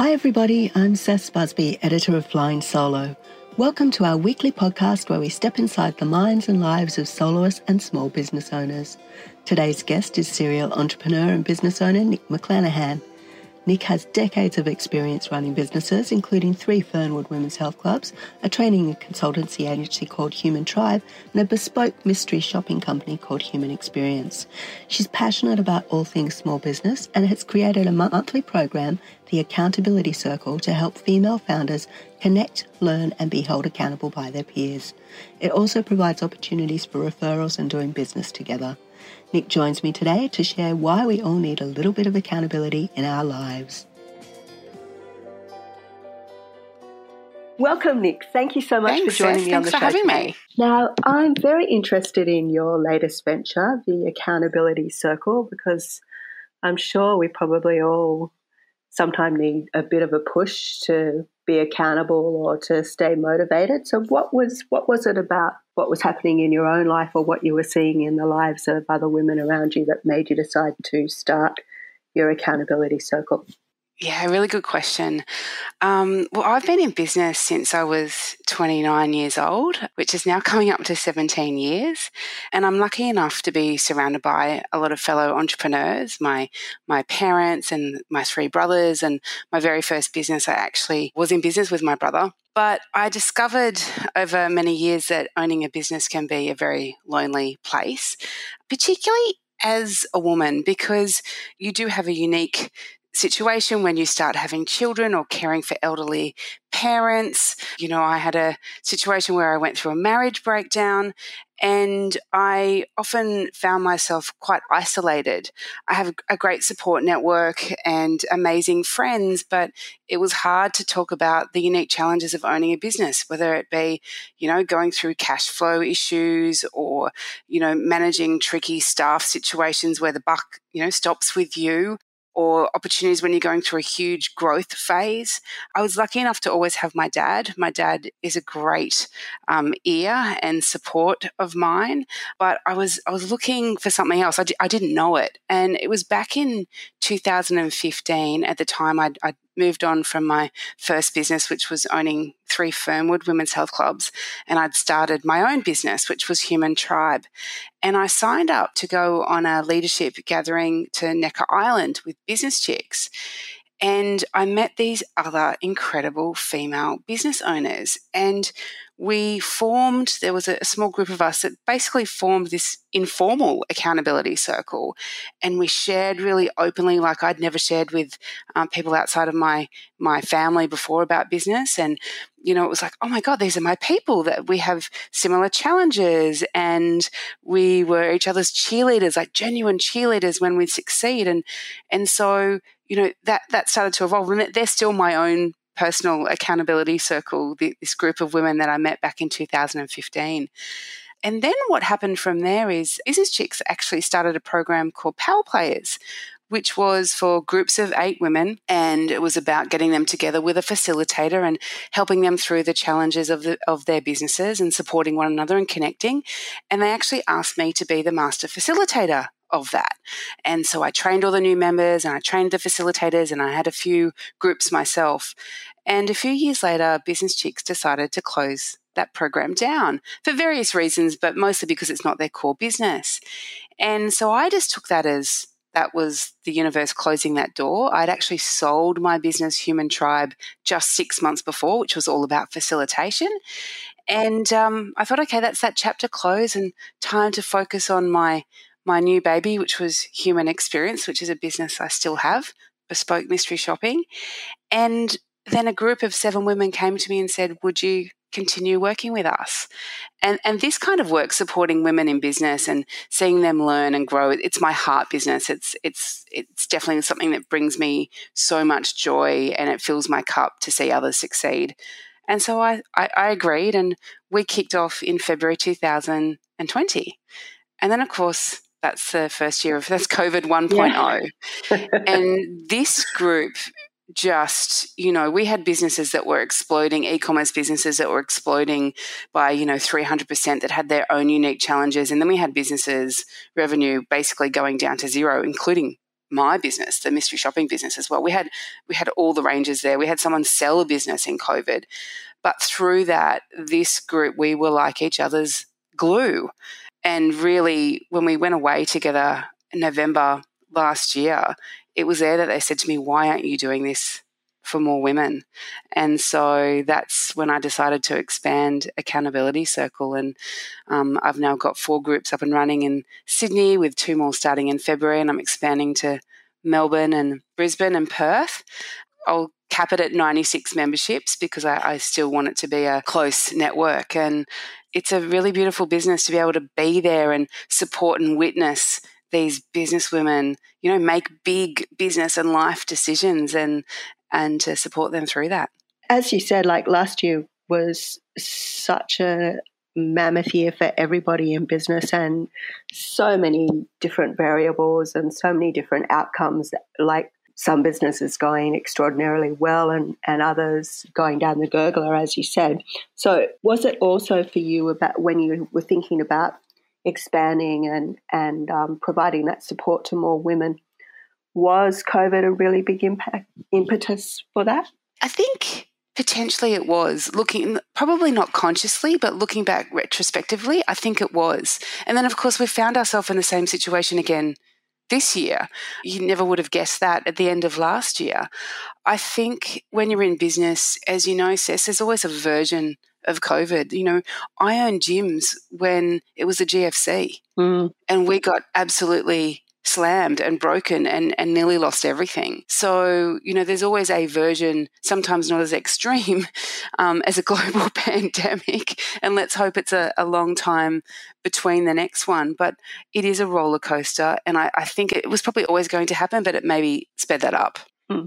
Hi, everybody. I'm Seth Busby, editor of Flying Solo. Welcome to our weekly podcast where we step inside the minds and lives of soloists and small business owners. Today's guest is serial entrepreneur and business owner Nic McClanahan. Nic has decades of experience running businesses, including three Fernwood Women's Health Clubs, a training and consultancy agency called Human Tribe, and a bespoke mystery shopping company called Human Experience. She's passionate about all things small business and has created a monthly program, the Accountability Circle, to help female founders connect, learn, and be held accountable by their peers. It also provides opportunities for referrals and doing business together. Nic joins me today to share why we all need a little bit of accountability in our lives. Welcome, Nic. Thank you so much Thanks, for joining Seth. me on the show. Thanks for having me. Now, I'm very interested in your latest venture, the Accountability Circle, because I'm sure we probably all sometimes need a bit of a push to be accountable or to stay motivated. So what was what was it about what was happening in your own life or what you were seeing in the lives of other women around you that made you decide to start your accountability circle? Yeah, really good question. Um, well, I've been in business since I was 29 years old, which is now coming up to 17 years. And I'm lucky enough to be surrounded by a lot of fellow entrepreneurs, my, my parents and my three brothers. And my very first business, I actually was in business with my brother. But I discovered over many years that owning a business can be a very lonely place, particularly as a woman, because you do have a unique situation when you start having children or caring for elderly parents. You know, I had a situation where I went through a marriage breakdown and I often found myself quite isolated. I have a great support network and amazing friends, but it was hard to talk about the unique challenges of owning a business, whether it be, you know, going through cash flow issues or, you know, managing tricky staff situations where the buck, you know, stops with you or opportunities when you're going through a huge growth phase. I was lucky enough to always have my dad. My dad is a great um, ear and support of mine, but I was I was looking for something else. I d- I didn't know it, and it was back in 2015. At the time, I'd, I'd moved on from my first business, which was owning three Fernwood women's health clubs, and I'd started my own business, which was Human Tribe. And I signed up to go on a leadership gathering to Necker Island with business chicks. And I met these other incredible female business owners. And we formed, there was a, small group of us that basically formed this informal accountability circle. And we shared really openly, like I'd never shared with um, people outside of my, my family before about business. And, you know, it was like, oh my God, these are my people that we have similar challenges. And we were each other's cheerleaders, like genuine cheerleaders when we succeed. And, and so, you know, that, that started to evolve. And they're still my own personal accountability circle, this group of women that I met back in 2015. And then what happened from there is Business Chicks actually started a program called Power Players, which was for groups of eight women. And it was about getting them together with a facilitator and helping them through the challenges of, the, of their businesses and supporting one another and connecting. And they actually asked me to be the master facilitator of that. And so I trained all the new members and I trained the facilitators and I had a few groups myself. And a few years later, Business Chicks decided to close that program down for various reasons, but mostly because it's not their core business. And so I just took that as that was the universe closing that door. I'd actually sold my business, Human Tribe, just six months before, which was all about facilitation. And um, I thought, okay, that's that chapter closed and time to focus on my my new baby, which was Human Experience, which is a business I still have, bespoke mystery shopping. And then a group of seven women came to me and said, Would you continue working with us? And, and this kind of work supporting women in business and seeing them learn and grow, it's my heart business. It's, it's, it's definitely something that brings me so much joy and it fills my cup to see others succeed. And so I, I, I agreed and we kicked off in February 2020. And then, of course, that's the first year of that's COVID 1.0. Yeah. Oh. and this group just, you know, we had businesses that were exploding, e commerce businesses that were exploding by, you know, 300% that had their own unique challenges. And then we had businesses revenue basically going down to zero, including my business, the mystery shopping business as well. We had we had all the ranges there. We had someone sell a business in COVID. But through that, this group, we were like each other's glue. And really, when we went away together in November last year, it was there that they said to me, Why aren't you doing this for more women? And so that's when I decided to expand Accountability Circle. And um, I've now got four groups up and running in Sydney with two more starting in February. And I'm expanding to Melbourne and Brisbane and Perth. I'll cap it at 96 memberships because I, I, still want it to be a close network. And it's a really beautiful business to be able to be there and support and witness these businesswomen, you know, make big business and life decisions and and to support them through that. As you said, like last year was such a mammoth year for everybody in business and so many different variables and so many different outcomes like some businesses going extraordinarily well and, and others going down the gurgler, as you said. So, was it also for you about when you were thinking about expanding and and um, providing that support to more women? Was COVID a really big impact impetus for that? I think potentially it was looking probably not consciously but looking back retrospectively i think it was and then of course we found ourselves in the same situation again this year. You never would have guessed that at the end of last year. I think when you're in business, as you know, Seth, there's always a version of COVID. You know, I owned gyms when it was a GFC, mm. and we got absolutely slammed and broken and, and nearly lost everything. So, you know, there's always a version, sometimes not as extreme um, as a global pandemic. And let's hope it's a, a, long time between the next one. But it is a roller coaster. And I, I think it was probably always going to happen, but it maybe sped that up. Hmm.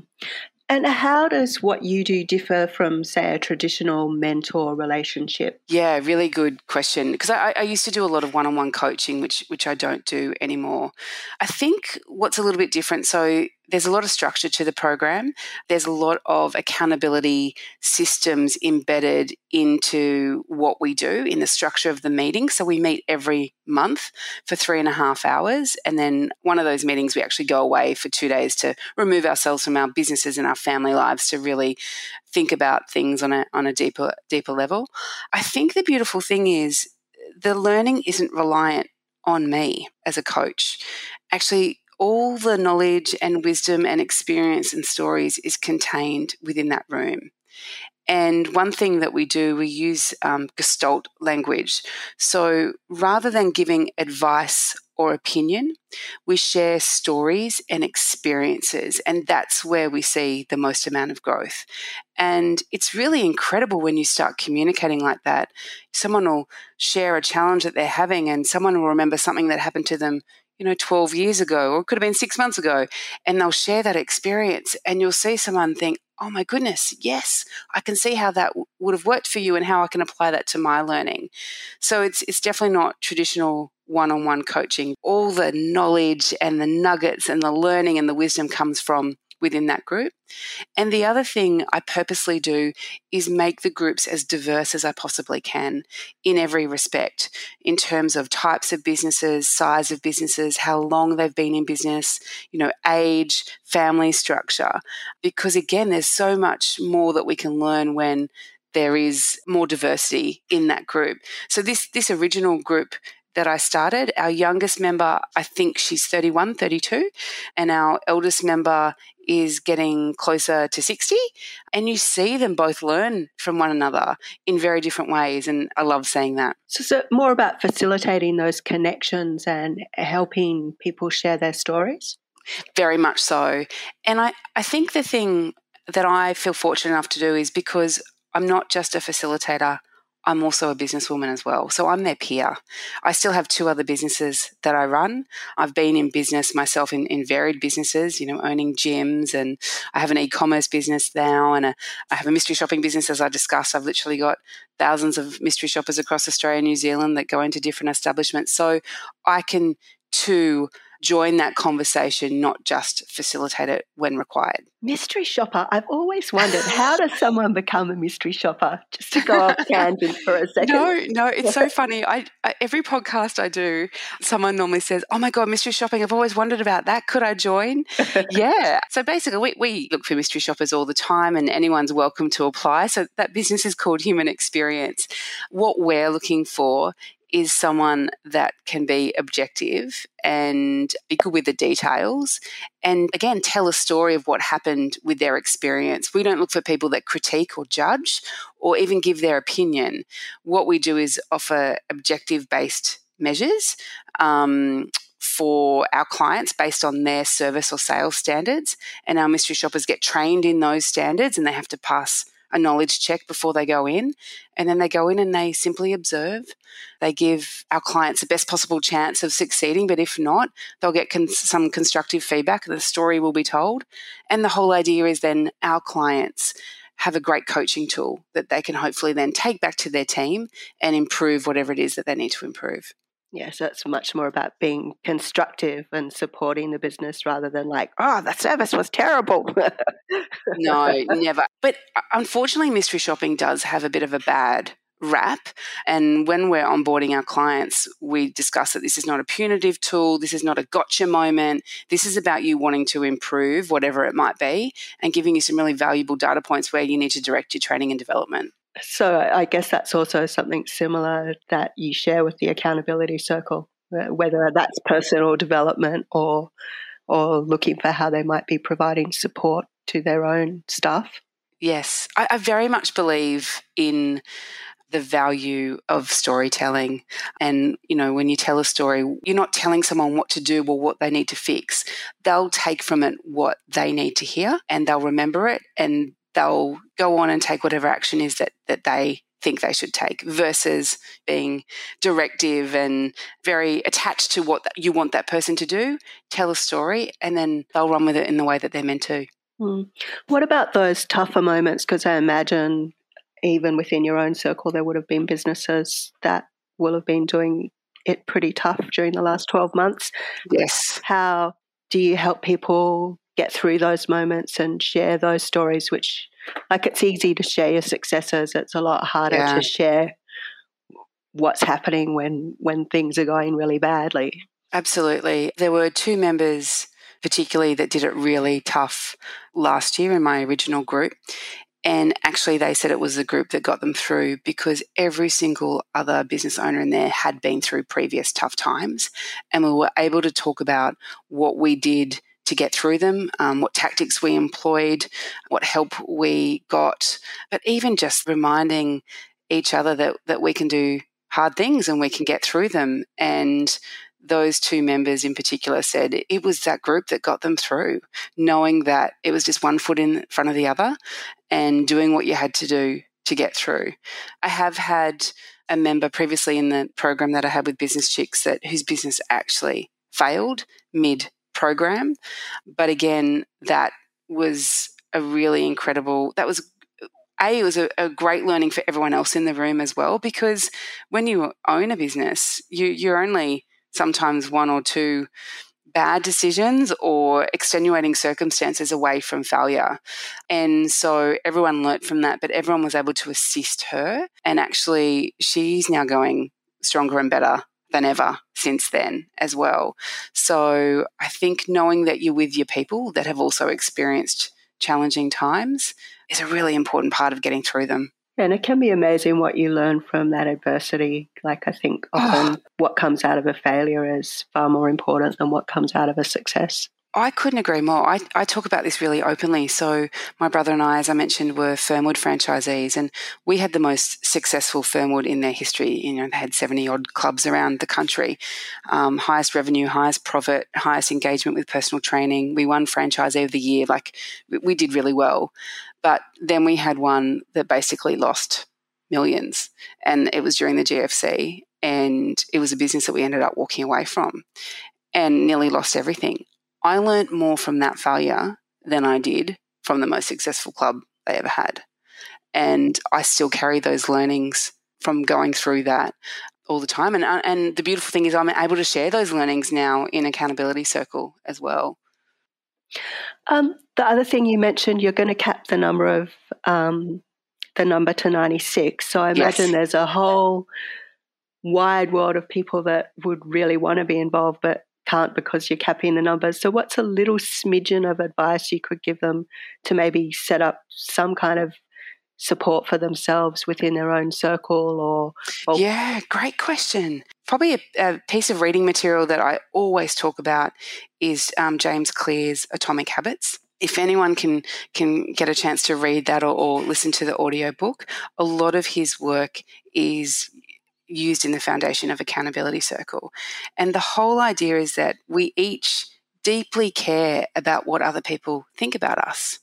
And how does what you do differ from, say, a traditional mentor relationship? Yeah, really good question. Because I, I, used to do a lot of one-on-one coaching, which which I don't do anymore. I think what's a little bit different. So there's a lot of structure to the program. There's a lot of accountability systems embedded into what we do in the structure of the meeting. So we meet every month for three and a half hours. And then one of those meetings, we actually go away for two days to remove ourselves from our businesses and our family lives to really think about things on a, on a deeper, deeper level. I think the beautiful thing is the learning isn't reliant on me as a coach. Actually, all the knowledge and wisdom and experience and stories is contained within that room. And one thing that we do, we use um, Gestalt language. So rather than giving advice or opinion, we share stories and experiences. And that's where we see the most amount of growth. And it's really incredible when you start communicating like that. Someone will share a challenge that they're having, and someone will remember something that happened to them you know, 12 years ago, or it could have been six months ago, and they'll share that experience, and you'll see someone think, oh my goodness, yes, I can see how that w- would have worked for you and how I can apply that to my learning. So it's, it's definitely not traditional one on one coaching. All the knowledge and the nuggets and the learning and the wisdom comes from within that group. And the other thing I purposely do is make the groups as diverse as I possibly can in every respect, in terms of types of businesses, size of businesses, how long they've been in business, you know, age, family structure. Because again, there's so much more that we can learn when there is more diversity in that group. So this this original group that I started. Our youngest member, I think she's 31, 32, and our eldest member is getting closer to 60. And you see them both learn from one another in very different ways. And I love seeing that. So, so more about facilitating those connections and helping people share their stories? Very much so. And I, I think the thing that I feel fortunate enough to do is because I'm not just a facilitator, I'm also a businesswoman as well. So I'm their peer. I still have two other businesses that I run. I've been in business myself in, in varied businesses, you know, owning gyms and I have an e-commerce business now and a, I have a mystery shopping business as I discussed. I've literally got thousands of mystery shoppers across Australia and New Zealand that go into different establishments. So I can too join that conversation, not just facilitate it when required. Mystery shopper. I've always wondered how does someone become a mystery shopper? Just to go off tangent for a second. No, no, it's so funny. I, I, every podcast I do, someone normally says, "Oh my god, mystery shopping! I've always wondered about that. Could I join?" yeah. So basically, we, we look for mystery shoppers all the time, and anyone's welcome to apply. So that business is called Human Experience. What we're looking for is someone that can be objective and be good with the details and again tell a story of what happened with their experience. We don't look for people that critique or judge or even give their opinion. What we do is offer objective based measures. Um, for our clients based on their service or sales standards. And our mystery shoppers get trained in those standards and they have to pass a knowledge check before they go in. And then they go in and they simply observe. They give our clients the best possible chance of succeeding, but if not, they'll get con- some constructive feedback. The story will be told. And the whole idea is then our clients have a great coaching tool that they can hopefully then take back to their team and improve whatever it is that they need to improve. Yes, yeah, so it's much more about being constructive and supporting the business rather than like, oh, the service was terrible. no, never. But uh, unfortunately, mystery shopping does have a bit of a bad rap. And when we're onboarding our clients, we discuss that this is not a punitive tool. This is not a gotcha moment. This is about you wanting to improve, whatever it might be, and giving you some really valuable data points where you need to direct your training and development. So I guess that's also something similar that you share with the accountability circle, uh, whether that's personal development or or looking for how they might be providing support to their own staff. Yes, I, I very much believe in the value of storytelling. And, you know, when you tell a story, you're not telling someone what to do or what they need to fix. They'll take from it what they need to hear and they'll remember it and they'll go on and take whatever action is that, that they think they should take versus being directive and very attached to what you want that person to do. Tell a story and then they'll run with it in the way that they're meant to. Hmm. What about those tougher moments? Because I imagine even within your own circle, there would have been businesses that will have been doing it pretty tough during the last 12 months. Yes. How do you help people get through those moments and share those stories which like it's easy to share your successes it's a lot harder yeah. to share what's happening when when things are going really badly absolutely there were two members particularly that did it really tough last year in my original group and actually, they said it was the group that got them through because every single other business owner in there had been through previous tough times. And we were able to talk about what we did to get through them, um, what tactics we employed, what help we got, but even just reminding each other that, that we can do hard things and we can get through them. And those two members in particular said it was that group that got them through, knowing that it was just one foot in front of the other and doing what you had to do to get through. I have had a member previously in the program that I had with Business Chicks that whose business actually failed mid program. But again, that was a really incredible, that was a, it was a, a, great learning for everyone else in the room as well, because when you own a business, you, you're only sometimes one or two bad decisions or extenuating circumstances away from failure. And so everyone learnt from that, but everyone was able to assist her. And actually, she's now going stronger and better than ever since then as well. So I think knowing that you're with your people that have also experienced challenging times is a really important part of getting through them. And it can be amazing what you learn from that adversity. Like, I think often ah. what comes out of a failure is far more important than what comes out of a success. I couldn't agree more. I, I talk about this really openly. So, my brother and I, as I mentioned, were Fernwood franchisees, and we had the most successful Fernwood in their history. You know, they had 70 odd clubs around the country, um, highest revenue, highest profit, highest engagement with personal training. We won franchisee of the year. Like, we did really well. But then we had one that basically lost millions, and it was during the GFC. And it was a business that we ended up walking away from and nearly lost everything. I learned more from that failure than I did from the most successful club they ever had. And I still carry those learnings from going through that all the time. And, uh, and the beautiful thing is, I'm able to share those learnings now in Accountability Circle as well. Um, the other thing you mentioned, you're going to cap the number of um, the number to 96. So I imagine yes. there's a whole wide world of people that would really want to be involved but can't because you're capping the numbers. So, what's a little smidgen of advice you could give them to maybe set up some kind of support for themselves within their own circle or, or yeah great question probably a, a, piece of reading material that i always talk about is um, james clear's atomic habits if anyone can can get a chance to read that or, or listen to the audio book a lot of his work is used in the foundation of accountability circle. And the whole idea is that we each deeply care about what other people think about us.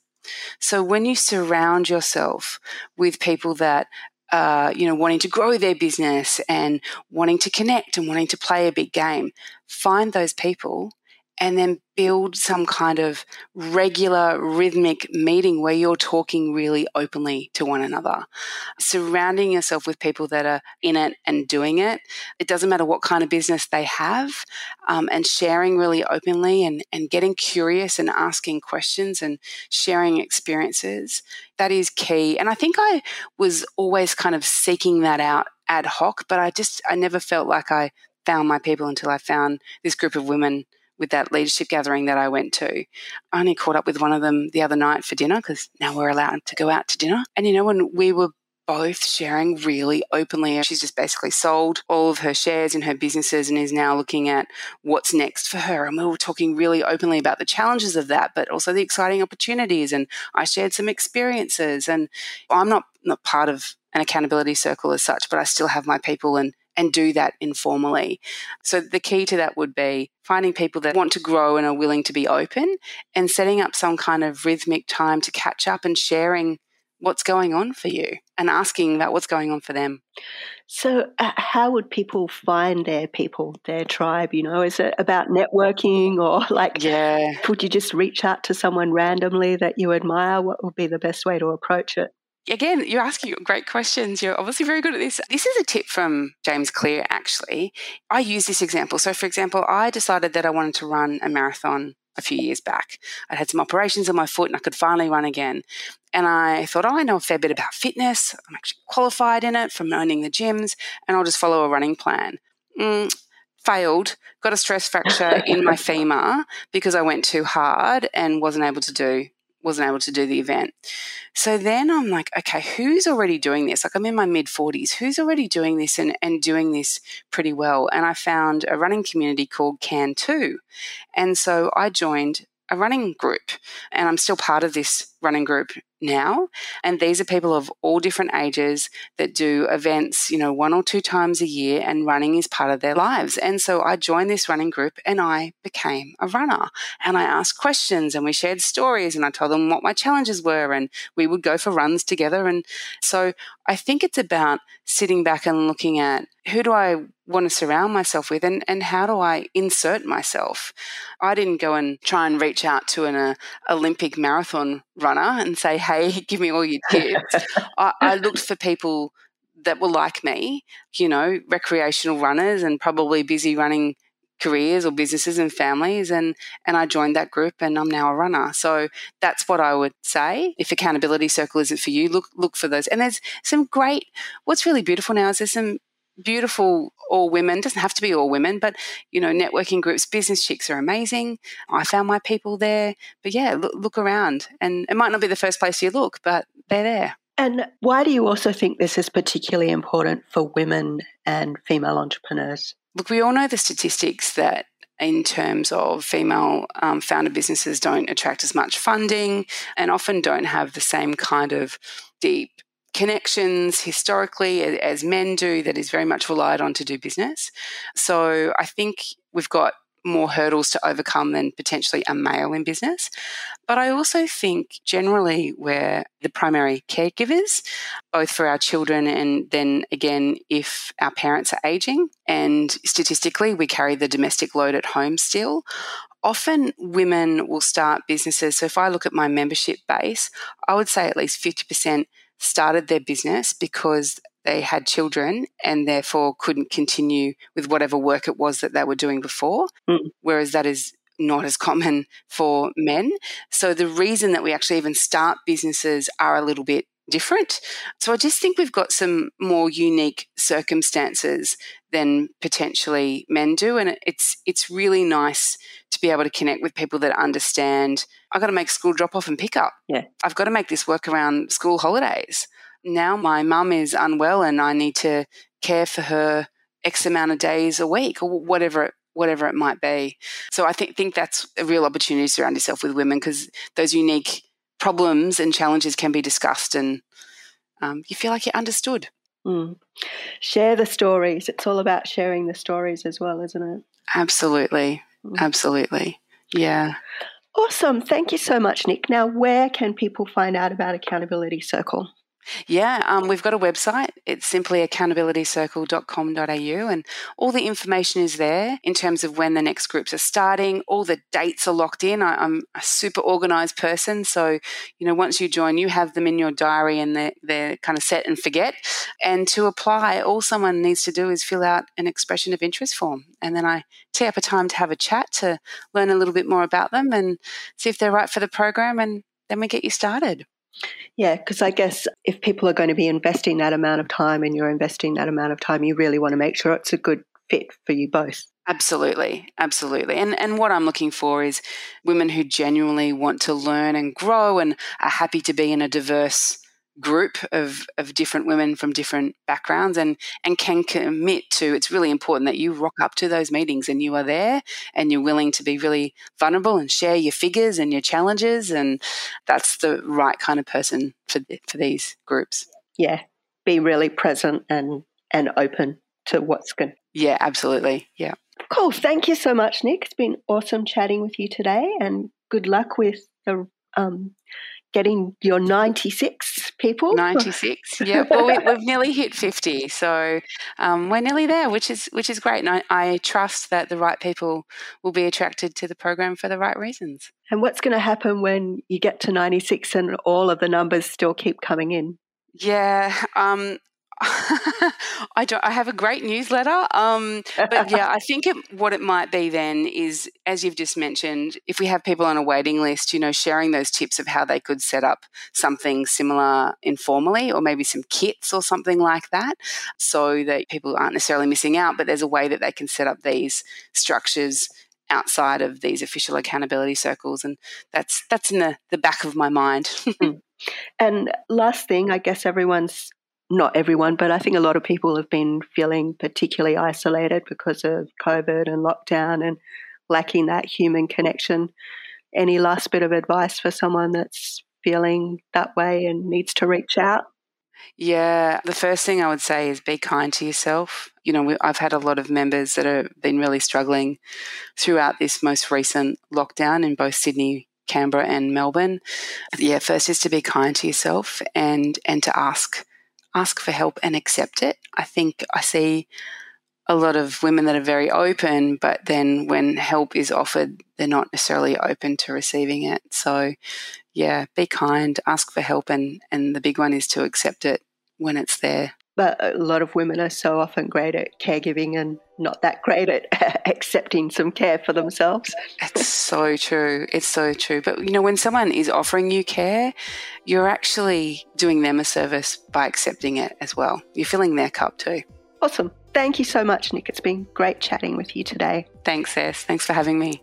So when you surround yourself with people that uh, you know, wanting to grow their business and wanting to connect and wanting to play a big game, find those people and then build some kind of regular rhythmic meeting where you're talking really openly to one another. Surrounding yourself with people that are in it and doing it. It doesn't matter what kind of business they have, um, and sharing really openly and, and getting curious and asking questions and sharing experiences. That is key. And I think I was always kind of seeking that out ad hoc, but I just, I never felt like I found my people until I found this group of women with that leadership gathering that I went to. I only caught up with one of them the other night for dinner because now we're allowed to go out to dinner. And you know, when we were both sharing really openly. She's just basically sold all of her shares in her businesses and is now looking at what's next for her. And we were talking really openly about the challenges of that, but also the exciting opportunities. And I shared some experiences. And I'm not, not part of an accountability circle as such, but I still have my people and and do that informally. So the key to that would be finding people that want to grow and are willing to be open and setting up some kind of rhythmic time to catch up and sharing what's going on for you and asking about what's going on for them. So, uh, how would people find their people, their tribe? You know, is it about networking or like, yeah. would you just reach out to someone randomly that you admire? What would be the best way to approach it? Again, you're asking great questions. You're obviously very good at this. This is a tip from James Clear, actually. I use this example. So, for example, I decided that I wanted to run a marathon a few years back. I'd had some operations on my foot and I could finally run again. And I thought, oh, I know a fair bit about fitness. I'm actually qualified in it from owning the gyms, and I'll just follow a running plan. Mm, failed, got a stress fracture in my femur because I went too hard and wasn't able to do wasn't able to do the event. So then I'm like, okay, who's already doing this? Like I'm in my mid 40s. Who's already doing this and, and doing this pretty well? And I found a running community called Can Too. And so I joined a running group and I'm still part of this running group now. And these are people of all different ages that do events, you know, one or two times a year, and running is part of their lives. And so I joined this running group and I became a runner. And I asked questions and we shared stories and I told them what my challenges were and we would go for runs together. And so I think it's about sitting back and looking at who do I want to surround myself with and, and how do I insert myself? I didn't go and try and reach out to an uh, Olympic marathon runner and say, hey, give me all your tips. I, I looked for people that were like me, you know, recreational runners and probably busy running careers or businesses and families and and I joined that group and I'm now a runner. So that's what I would say. If accountability circle isn't for you, look look for those. And there's some great what's really beautiful now is there's some beautiful all women doesn't have to be all women but you know networking groups business chicks are amazing. I found my people there. But yeah look, look around. And it might not be the first place you look but they're there. And why do you also think this is particularly important for women and female entrepreneurs? Look we all know the statistics that in terms of female um, founder businesses don't attract as much funding and often don't have the same kind of deep connections historically as men do that is very much relied on to do business. So I think we've got more hurdles to overcome than potentially a male in business. But I also think generally we're the primary caregivers, both for our children and then again if our parents are aging. And statistically, we carry the domestic load at home still. Often women will start businesses. So if I look at my membership base, I would say at least 50% started their business because they had children and therefore couldn't continue with whatever work it was that they were doing before. Mm. Whereas that is not as common for men. So the reason that we actually even start businesses are a little bit different. So I just think we've got some more unique circumstances than potentially men do and it's it's really nice to be able to connect with people that understand I've got to make school drop off and pick up. Yeah. I've got to make this work around school holidays. Now my mum is unwell and I need to care for her X amount of days a week or whatever it whatever it might be. So I think think that's a real opportunity to surround yourself with women because those unique problems and challenges can be discussed and um, you feel like you're understood. Mm. Share the stories. It's all about sharing the stories as well, isn't it? Absolutely. Mm. Absolutely. Yeah. Awesome. Thank you so much, Nic. Now, where can people find out about Accountability Circle? Yeah, um, we've got a website. It's simply accountabilitycircle.com.au, and all the information is there in terms of when the next groups are starting. All the dates are locked in. I, am a super organized person, so you know once you join, you have them in your diary, and they're, they're kind of set and forget. And to apply, all someone needs to do is fill out an expression of interest form, and then I tee up a time to have a chat to learn a little bit more about them and see if they're right for the program, and then we get you started. Yeah, because I guess if people are going to be investing that amount of time and you're investing that amount of time, you really want to make sure it's a good fit for you both. Absolutely, absolutely. And and what I'm looking for is women who genuinely want to learn and grow and are happy to be in a diverse group of, of different women from different backgrounds and, and can commit to it's really important that you rock up to those meetings and you are there and you're willing to be really vulnerable and share your figures and your challenges and that's the right kind of person for for these groups. Yeah be really present and and open to what's good yeah absolutely. Yeah. Cool. Thank you so much Nic. It's been awesome chatting with you today and good luck with the um, getting your 96 people. 96 yeah. Well we, have nearly hit 50 so um, we're nearly there which is which is great and I, I, trust that the right people will be attracted to the program for the right reasons. And what's going to happen when you get to 96 and all of the numbers still keep coming in? Yeah um, I don't. I have a great newsletter, um, but yeah, I think it, what it might be then is, as you've just mentioned, if we have people on a waiting list, you know, sharing those tips of how they could set up something similar informally, or maybe some kits or something like that, so that people aren't necessarily missing out. But there's a way that they can set up these structures outside of these official accountability circles, and that's that's in the the back of my mind. Hmm. and last thing, I guess everyone's not everyone, but I think a lot of people have been feeling particularly isolated because of COVID and lockdown and lacking that human connection. Any last bit of advice for someone that's feeling that way and needs to reach out? Yeah, the first thing I would say is be kind to yourself. You know, I've had a lot of members that have been really struggling throughout this most recent lockdown in both Sydney, Canberra, and Melbourne. Yeah, first is to be kind to yourself and and to ask ask for help and accept it. I think I see a lot of women that are very open, but then when help is offered, they're not necessarily open to receiving it. So, yeah, be kind, ask for help, and, and the big one is to accept it when it's there. But a lot of women are so often great at caregiving and not that great at accepting some care for themselves. It's so true. It's so true. But you know, when someone is offering you care, you're actually doing them a service by accepting it as well. You're filling their cup too. Awesome. Thank you so much, Nic. It's been great chatting with you today. Thanks, Ess. Thanks for having me.